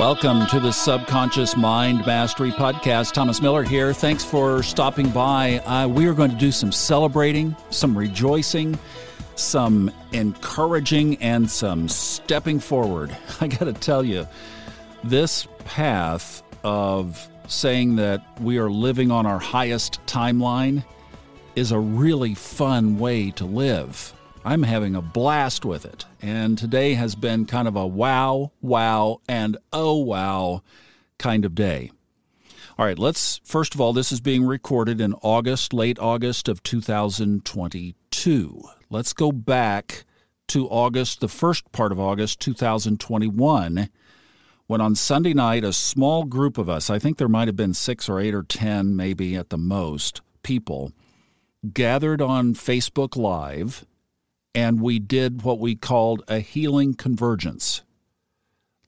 Welcome to the Subconscious Mind Mastery Podcast. Thomas Miller here. Thanks for stopping by. Uh, we are going to do some celebrating, some rejoicing, some encouraging, and some stepping forward. I got to tell you, this path of saying that we are living on our highest timeline is a really fun way to live. I'm having a blast with it. And today has been kind of a wow, wow, and oh wow kind of day. All right, let's first of all, this is being recorded in August, late August of 2022. Let's go back to August, the first part of August 2021, when on Sunday night, a small group of us, I think there might have been six or eight or 10, maybe at the most, people, gathered on Facebook Live and we did what we called a healing convergence.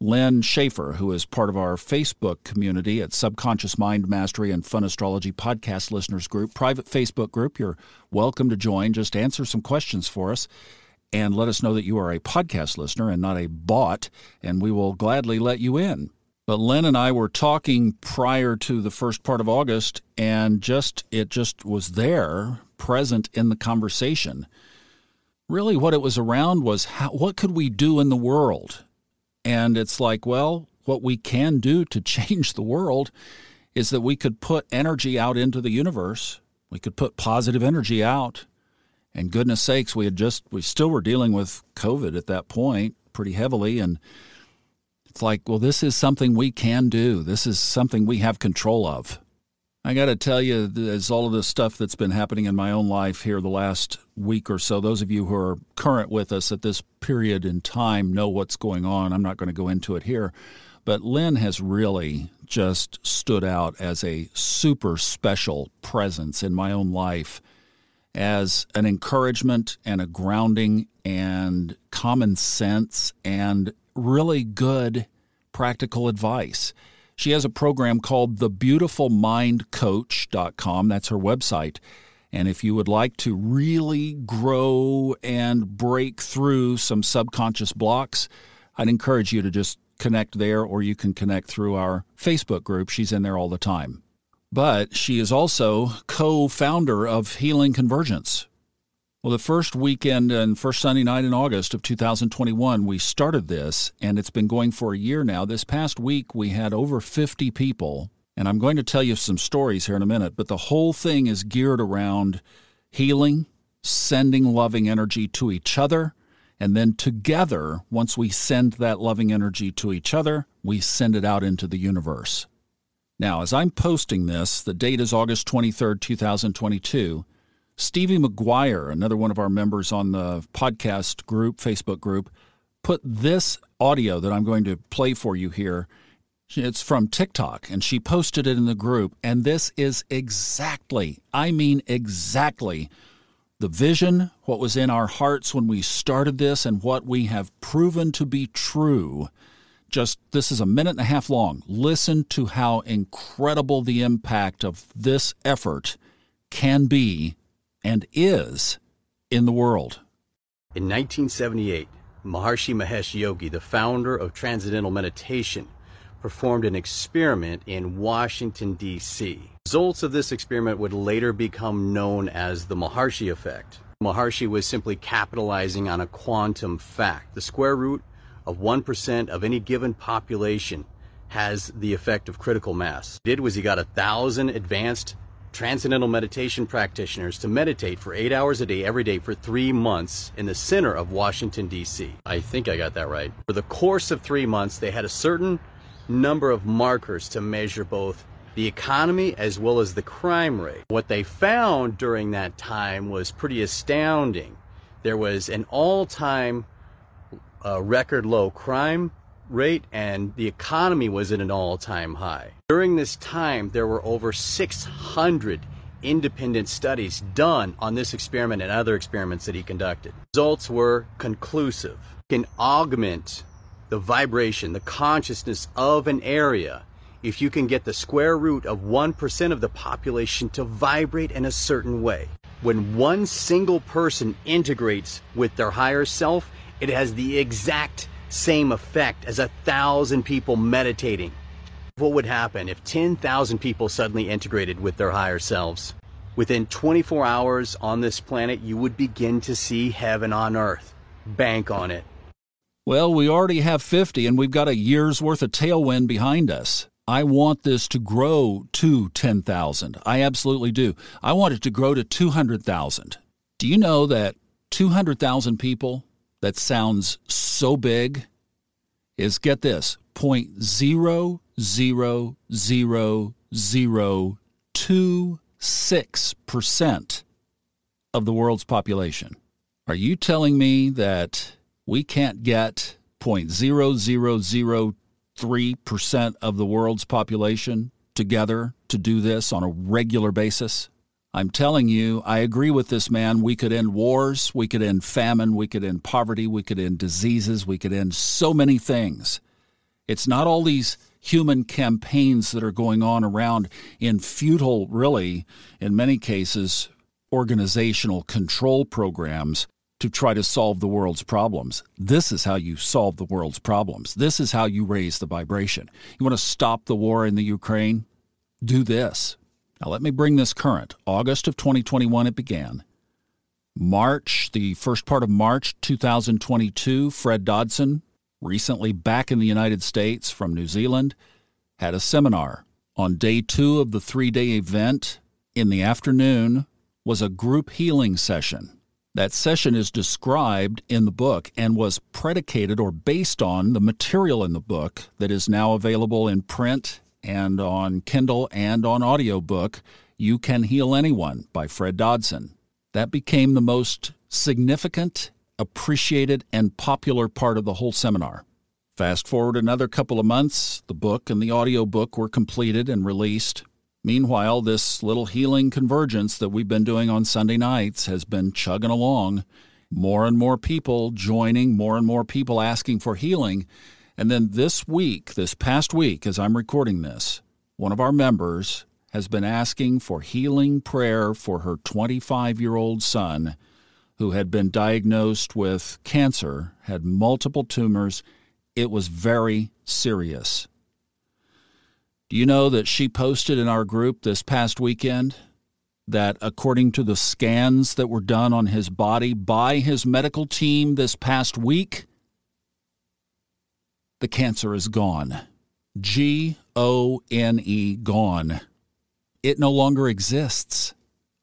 Len Schaefer, who is part of our Facebook community at Subconscious Mind Mastery and Fun Astrology Podcast Listeners Group, private Facebook group, you're welcome to join. Just answer some questions for us and let us know that you are a podcast listener and not a bot, and we will gladly let you in. But Len and I were talking prior to the first part of August, and just it just was there, present in the conversation really what it was around was how, what could we do in the world? And it's like, well, what we can do to change the world is that we could put energy out into the universe. We could put positive energy out. And goodness sakes, we had just, we still were dealing with COVID at that point pretty heavily. And it's like, well, this is something we can do. This is something we have control of. I got to tell you, as all of this stuff that's been happening in my own life here the last week or so, those of you who are current with us at this period in time know what's going on. I'm not going to go into it here. But Lynn has really just stood out as a super special presence in my own life as an encouragement and a grounding and common sense and really good practical advice. She has a program called thebeautifulmindcoach.com. That's her website. And if you would like to really grow and break through some subconscious blocks, I'd encourage you to just connect there or you can connect through our Facebook group. She's in there all the time. But she is also co founder of Healing Convergence, well, the first weekend and first Sunday night in August of 2021, we started this, and it's been going for a year now. This past week, we had over 50 people, and I'm going to tell you some stories here in a minute, but the whole thing is geared around healing, sending loving energy to each other, and then together, once we send that loving energy to each other, we send it out into the universe. Now, as I'm posting this, the date is August 23rd, 2022. Stevie McGuire, another one of our members on the podcast group, Facebook group, put this audio that I'm going to play for you here. It's from TikTok, and she posted it in the group. And this is exactly, I mean, exactly the vision, what was in our hearts when we started this, and what we have proven to be true. Just this is a minute and a half long. Listen to how incredible the impact of this effort can be and is in the world. In 1978, Maharishi Mahesh Yogi, the founder of Transcendental Meditation, performed an experiment in Washington, D.C. Results of this experiment would later become known as the Maharishi effect. Maharishi was simply capitalizing on a quantum fact. The square root of 1% of any given population has the effect of critical mass. He did was he got a thousand advanced transcendental meditation practitioners to meditate for eight hours a day every day for three months in the center of Washington, D.C. I think I got that right. For the course of three months, they had a certain number of markers to measure both the economy as well as the crime rate. What they found during that time was pretty astounding. There was an all time uh, record low crime rate and the economy was at an all time high. During this time, there were over 600 independent studies done on this experiment and other experiments that he conducted. Results were conclusive. can augment the vibration, the consciousness of an area if you can get the square root of 1% of the population to vibrate in a certain way. When one single person integrates with their higher self, it has the exact same effect as a thousand people meditating. What would happen if 10,000 people suddenly integrated with their higher selves? Within 24 hours on this planet, you would begin to see heaven on earth. Bank on it. Well, we already have 50 and we've got a year's worth of tailwind behind us. I want this to grow to 10,000. I absolutely do. I want it to grow to 200,000. Do you know that 200,000 people, that sounds so big, is get this, point zero zero zero zero two six percent of the world's population. Are you telling me that we can't get point zero zero zero three percent of the world's population together to do this on a regular basis? I'm telling you, I agree with this man. We could end wars, we could end famine, we could end poverty, we could end diseases, we could end so many things. It's not all these human campaigns that are going on around in futile, really, in many cases, organizational control programs to try to solve the world's problems. This is how you solve the world's problems. This is how you raise the vibration. You want to stop the war in the Ukraine? Do this. Now, let me bring this current. August of 2021, it began. March, the first part of March 2022, Fred Dodson, recently back in the United States from New Zealand, had a seminar. On day two of the three day event, in the afternoon, was a group healing session. That session is described in the book and was predicated or based on the material in the book that is now available in print and on Kindle and on audiobook. You Can Heal Anyone by Fred Dodson. That became the most significant appreciated, and popular part of the whole seminar. Fast forward another couple of months, the book and the audiobook were completed and released. Meanwhile, this little healing convergence that we've been doing on Sunday nights has been chugging along. More and more people joining, more and more people asking for healing. And then this week, this past week, as I'm recording this, one of our members has been asking for healing prayer for her 25 year old son who had been diagnosed with cancer, had multiple tumors. It was very serious. Do you know that she posted in our group this past weekend that according to the scans that were done on his body by his medical team this past week, the cancer is gone. G O N E, gone. It no longer exists.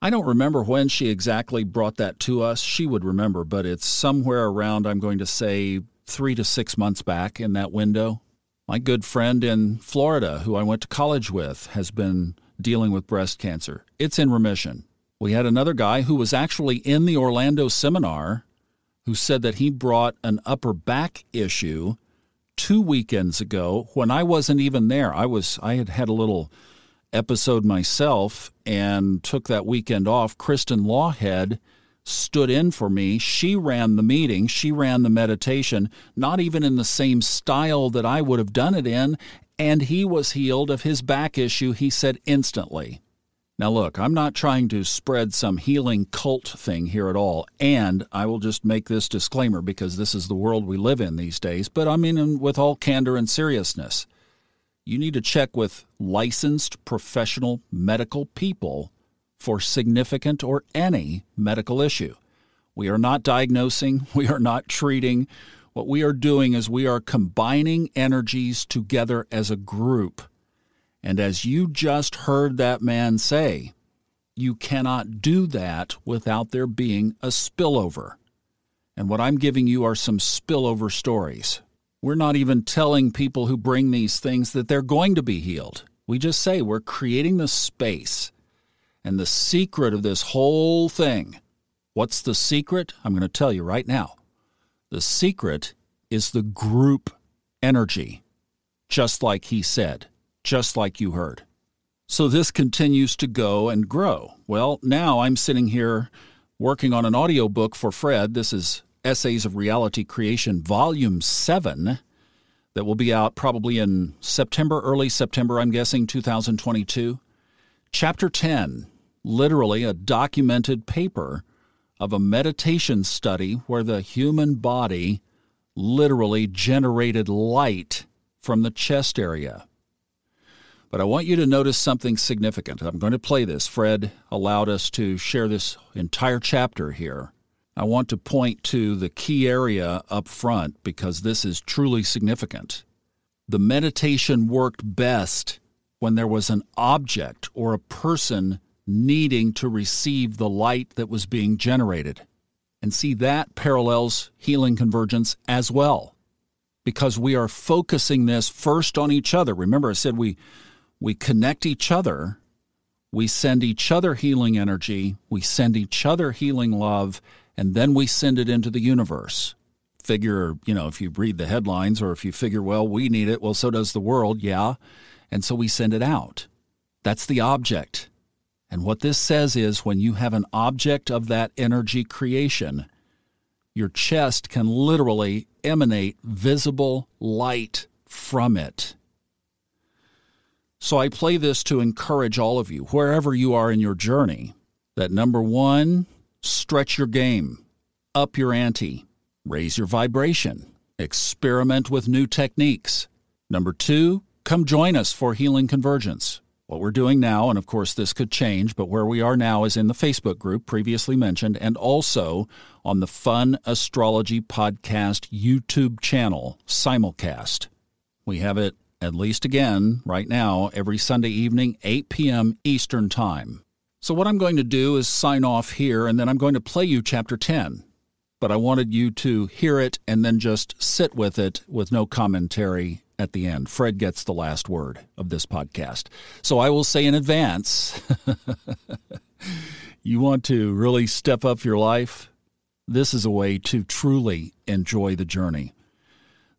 I don't remember when she exactly brought that to us. She would remember, but it's somewhere around, I'm going to say, three to six months back in that window. My good friend in Florida, who I went to college with, has been dealing with breast cancer. It's in remission. We had another guy who was actually in the Orlando seminar who said that he brought an upper back issue two weekends ago when I wasn't even there. I was I had had a little episode myself and took that weekend off. Kristen Lawhead stood in for me. She ran the meeting, she ran the meditation, not even in the same style that I would have done it in. And he was healed of his back issue, he said instantly. Now, look, I'm not trying to spread some healing cult thing here at all. And I will just make this disclaimer because this is the world we live in these days, but I mean, with all candor and seriousness you need to check with licensed professional medical people for significant or any medical issue. We are not diagnosing, we are not treating. What we are doing is we are combining energies together as a group. And as you just heard that man say, you cannot do that without there being a spillover. And what I'm giving you are some spillover stories. We're not even telling people who bring these things that they're going to be healed. We just say we're creating the space. And the secret of this whole thing, what's the secret? I'm going to tell you right now. The secret is the group energy, just like he said, just like you heard. So this continues to go and grow. Well, now I'm sitting here working on an audiobook for Fred. This is Essays of Reality Creation, Volume 7, that will be out probably in September, early September, I'm guessing, 2022. Chapter 10, literally a documented paper of a meditation study where the human body literally generated light from the chest area. But I want you to notice something significant. I'm going to play this. Fred allowed us to share this entire chapter here. I want to point to the key area up front because this is truly significant. The meditation worked best when there was an object or a person needing to receive the light that was being generated. And see, that parallels healing convergence as well, because we are focusing this first on each other. Remember, I said we, we connect each other, we send each other healing energy, we send each other healing love, and then we send it into the universe. Figure, you know, if you read the headlines or if you figure, well, we need it, well, so does the world, yeah. And so we send it out. That's the object. And what this says is when you have an object of that energy creation, your chest can literally emanate visible light from it. So I play this to encourage all of you, wherever you are in your journey, that number one, stretch your game, up your ante, raise your vibration, experiment with new techniques. Number two, come join us for Healing Convergence. What we're doing now, and of course this could change, but where we are now is in the Facebook group previously mentioned and also on the Fun Astrology Podcast YouTube channel, simulcast. We have it at least again right now every Sunday evening, 8 p.m. Eastern Time. So, what I'm going to do is sign off here and then I'm going to play you chapter 10. But I wanted you to hear it and then just sit with it with no commentary at the end. Fred gets the last word of this podcast. So I will say in advance you want to really step up your life? This is a way to truly enjoy the journey.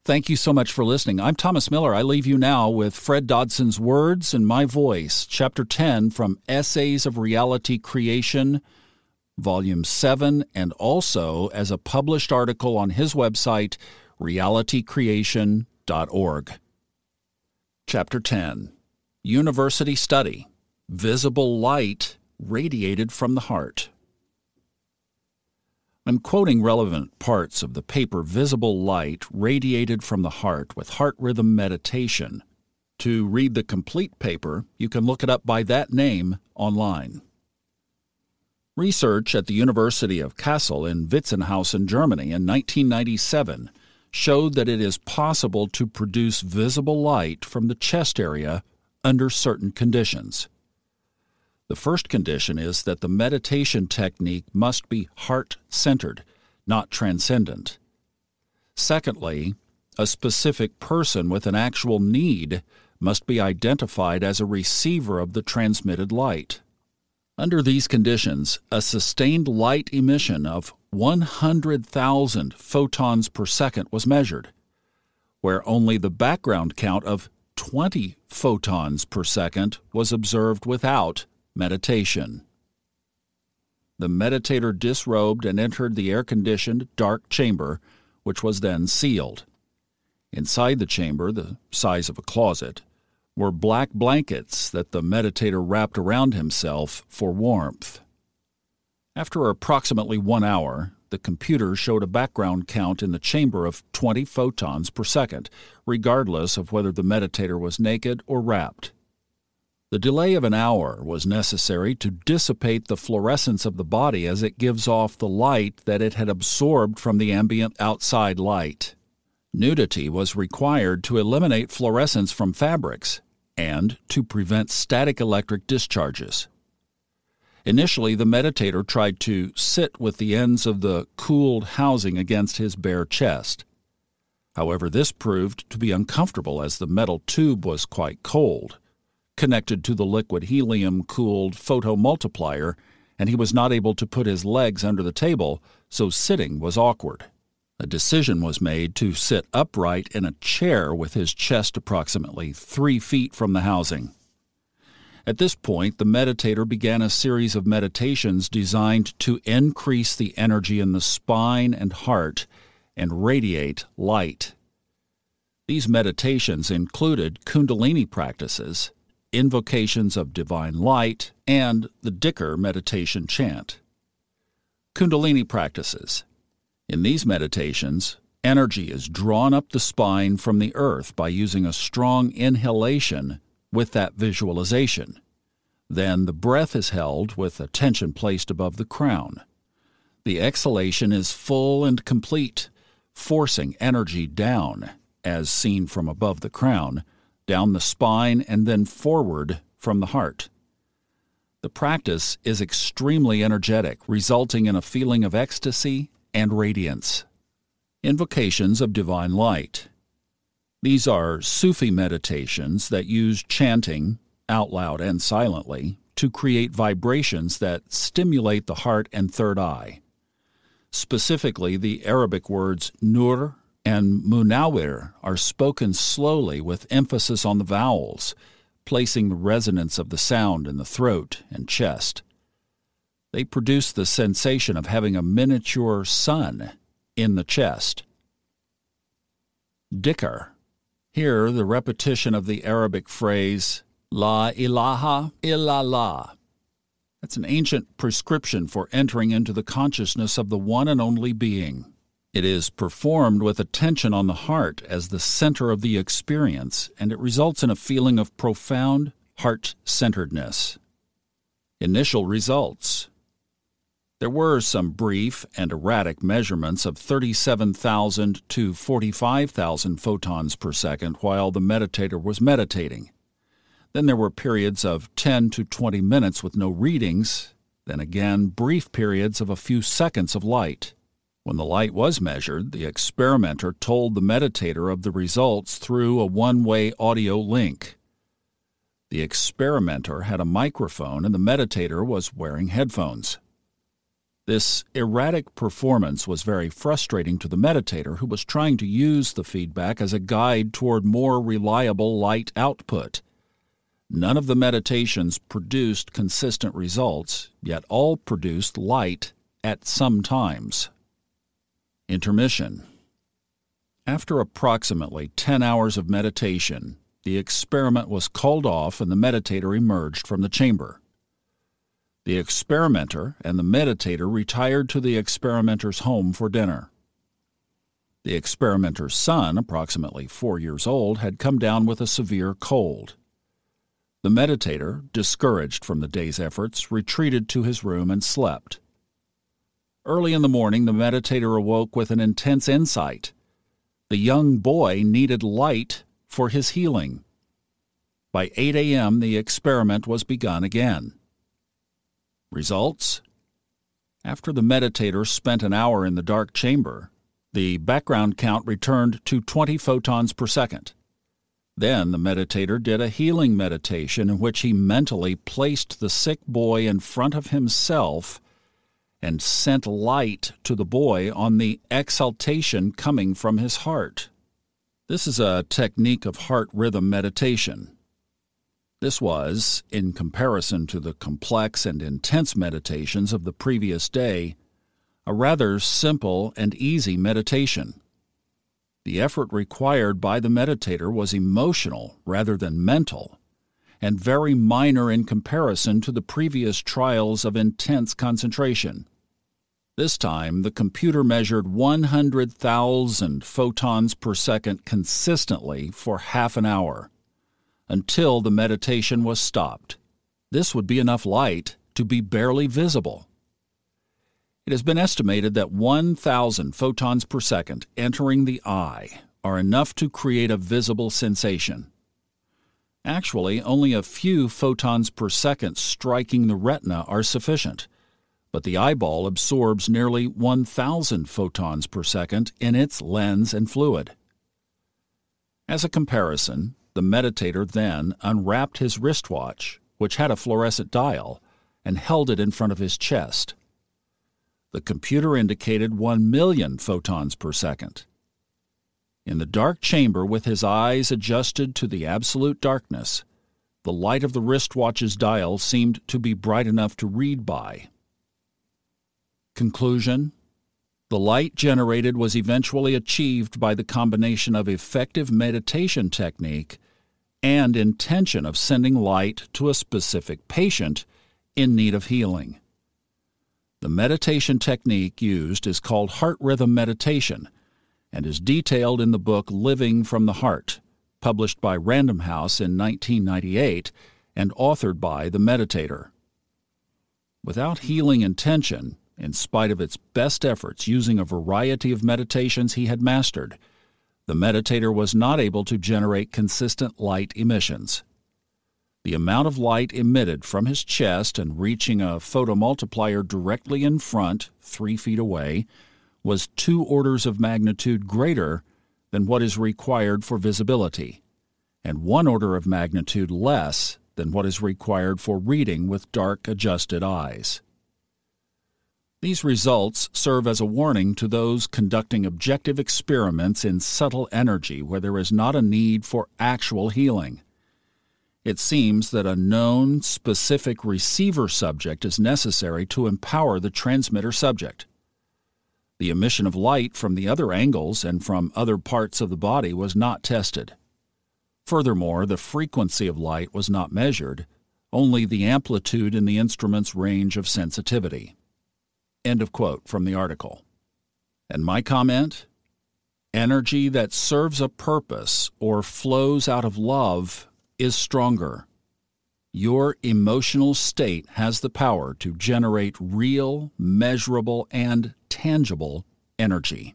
Thank you so much for listening. I'm Thomas Miller. I leave you now with Fred Dodson's words and my voice, Chapter 10 from Essays of Reality Creation, Volume 7, and also as a published article on his website, realitycreation.org. Chapter 10 University Study Visible Light Radiated from the Heart. I'm quoting relevant parts of the paper Visible Light Radiated from the Heart with Heart Rhythm Meditation. To read the complete paper, you can look it up by that name online. Research at the University of Kassel in Witzenhausen, Germany in 1997 showed that it is possible to produce visible light from the chest area under certain conditions. The first condition is that the meditation technique must be heart centered, not transcendent. Secondly, a specific person with an actual need must be identified as a receiver of the transmitted light. Under these conditions, a sustained light emission of 100,000 photons per second was measured, where only the background count of 20 photons per second was observed without meditation. The meditator disrobed and entered the air conditioned, dark chamber, which was then sealed. Inside the chamber, the size of a closet, were black blankets that the meditator wrapped around himself for warmth. After approximately one hour, the computer showed a background count in the chamber of 20 photons per second, regardless of whether the meditator was naked or wrapped. The delay of an hour was necessary to dissipate the fluorescence of the body as it gives off the light that it had absorbed from the ambient outside light. Nudity was required to eliminate fluorescence from fabrics and to prevent static electric discharges. Initially, the meditator tried to sit with the ends of the cooled housing against his bare chest. However, this proved to be uncomfortable as the metal tube was quite cold, connected to the liquid helium cooled photomultiplier, and he was not able to put his legs under the table, so sitting was awkward. A decision was made to sit upright in a chair with his chest approximately three feet from the housing. At this point, the meditator began a series of meditations designed to increase the energy in the spine and heart and radiate light. These meditations included Kundalini practices, invocations of divine light, and the Dhikr meditation chant. Kundalini practices in these meditations, Energy is drawn up the spine from the earth by using a strong inhalation with that visualization. Then the breath is held with attention placed above the crown. The exhalation is full and complete, forcing energy down, as seen from above the crown, down the spine, and then forward from the heart. The practice is extremely energetic, resulting in a feeling of ecstasy and radiance. Invocations of Divine Light. These are Sufi meditations that use chanting, out loud and silently, to create vibrations that stimulate the heart and third eye. Specifically, the Arabic words nur and munawir are spoken slowly with emphasis on the vowels, placing the resonance of the sound in the throat and chest. They produce the sensation of having a miniature sun in the chest. Dhikr. Here, the repetition of the Arabic phrase, La ilaha illallah. That's an ancient prescription for entering into the consciousness of the one and only being. It is performed with attention on the heart as the center of the experience, and it results in a feeling of profound heart centeredness. Initial results There were some brief and erratic measurements of 37,000 to 45,000 photons per second while the meditator was meditating. Then there were periods of 10 to 20 minutes with no readings, then again brief periods of a few seconds of light. When the light was measured, the experimenter told the meditator of the results through a one way audio link. The experimenter had a microphone and the meditator was wearing headphones. This erratic performance was very frustrating to the meditator who was trying to use the feedback as a guide toward more reliable light output. None of the meditations produced consistent results, yet all produced light at some times. Intermission. After approximately 10 hours of meditation, the experiment was called off and the meditator emerged from the chamber. The experimenter and the meditator retired to the experimenter's home for dinner. The experimenter's son, approximately four years old, had come down with a severe cold. The meditator, discouraged from the day's efforts, retreated to his room and slept. Early in the morning, the meditator awoke with an intense insight. The young boy needed light for his healing. By 8 a.m., the experiment was begun again. Results? After the meditator spent an hour in the dark chamber, the background count returned to 20 photons per second. Then the meditator did a healing meditation in which he mentally placed the sick boy in front of himself and sent light to the boy on the exaltation coming from his heart. This is a technique of heart rhythm meditation. This was, in comparison to the complex and intense meditations of the previous day, a rather simple and easy meditation. The effort required by the meditator was emotional rather than mental, and very minor in comparison to the previous trials of intense concentration. This time, the computer measured 100,000 photons per second consistently for half an hour until the meditation was stopped. This would be enough light to be barely visible. It has been estimated that 1,000 photons per second entering the eye are enough to create a visible sensation. Actually, only a few photons per second striking the retina are sufficient but the eyeball absorbs nearly 1,000 photons per second in its lens and fluid. As a comparison, the meditator then unwrapped his wristwatch, which had a fluorescent dial, and held it in front of his chest. The computer indicated 1 million photons per second. In the dark chamber, with his eyes adjusted to the absolute darkness, the light of the wristwatch's dial seemed to be bright enough to read by Conclusion The light generated was eventually achieved by the combination of effective meditation technique and intention of sending light to a specific patient in need of healing. The meditation technique used is called heart rhythm meditation and is detailed in the book Living from the Heart, published by Random House in 1998 and authored by The Meditator. Without healing intention, in spite of its best efforts using a variety of meditations he had mastered, the meditator was not able to generate consistent light emissions. The amount of light emitted from his chest and reaching a photomultiplier directly in front, three feet away, was two orders of magnitude greater than what is required for visibility, and one order of magnitude less than what is required for reading with dark adjusted eyes. These results serve as a warning to those conducting objective experiments in subtle energy where there is not a need for actual healing. It seems that a known, specific receiver subject is necessary to empower the transmitter subject. The emission of light from the other angles and from other parts of the body was not tested. Furthermore, the frequency of light was not measured, only the amplitude in the instrument's range of sensitivity. End of quote from the article. And my comment? Energy that serves a purpose or flows out of love is stronger. Your emotional state has the power to generate real, measurable, and tangible energy.